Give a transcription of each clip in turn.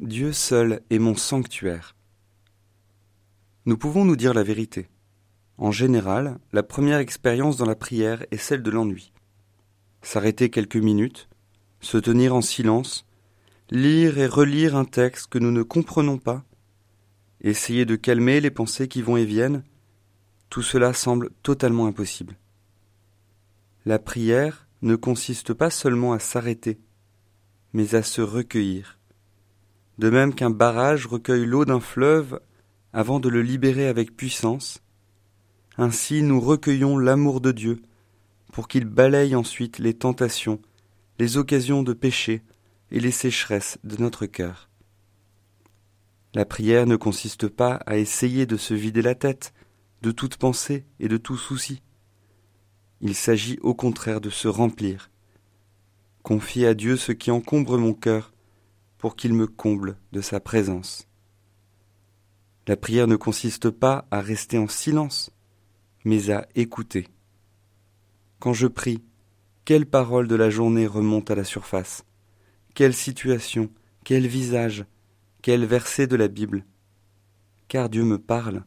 Dieu seul est mon sanctuaire. Nous pouvons nous dire la vérité. En général, la première expérience dans la prière est celle de l'ennui. S'arrêter quelques minutes, se tenir en silence, lire et relire un texte que nous ne comprenons pas, essayer de calmer les pensées qui vont et viennent, tout cela semble totalement impossible. La prière ne consiste pas seulement à s'arrêter, mais à se recueillir, de même qu'un barrage recueille l'eau d'un fleuve avant de le libérer avec puissance, ainsi nous recueillons l'amour de Dieu pour qu'il balaye ensuite les tentations, les occasions de péché et les sécheresses de notre cœur. La prière ne consiste pas à essayer de se vider la tête de toute pensée et de tout souci. Il s'agit au contraire de se remplir, confier à Dieu ce qui encombre mon cœur pour qu'il me comble de sa présence. La prière ne consiste pas à rester en silence, mais à écouter. Quand je prie, quelle parole de la journée remonte à la surface? Quelle situation Quel visage Quel verset de la Bible? Car Dieu me parle.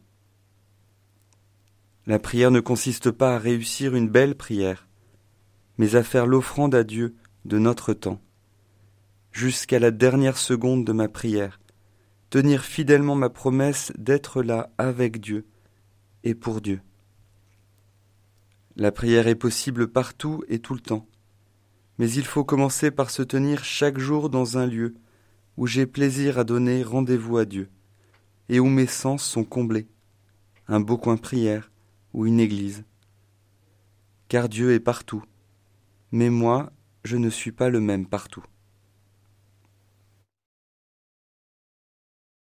La prière ne consiste pas à réussir une belle prière, mais à faire l'offrande à Dieu de notre temps jusqu'à la dernière seconde de ma prière, tenir fidèlement ma promesse d'être là avec Dieu et pour Dieu. La prière est possible partout et tout le temps, mais il faut commencer par se tenir chaque jour dans un lieu où j'ai plaisir à donner rendez-vous à Dieu, et où mes sens sont comblés, un beau coin prière ou une église. Car Dieu est partout, mais moi je ne suis pas le même partout.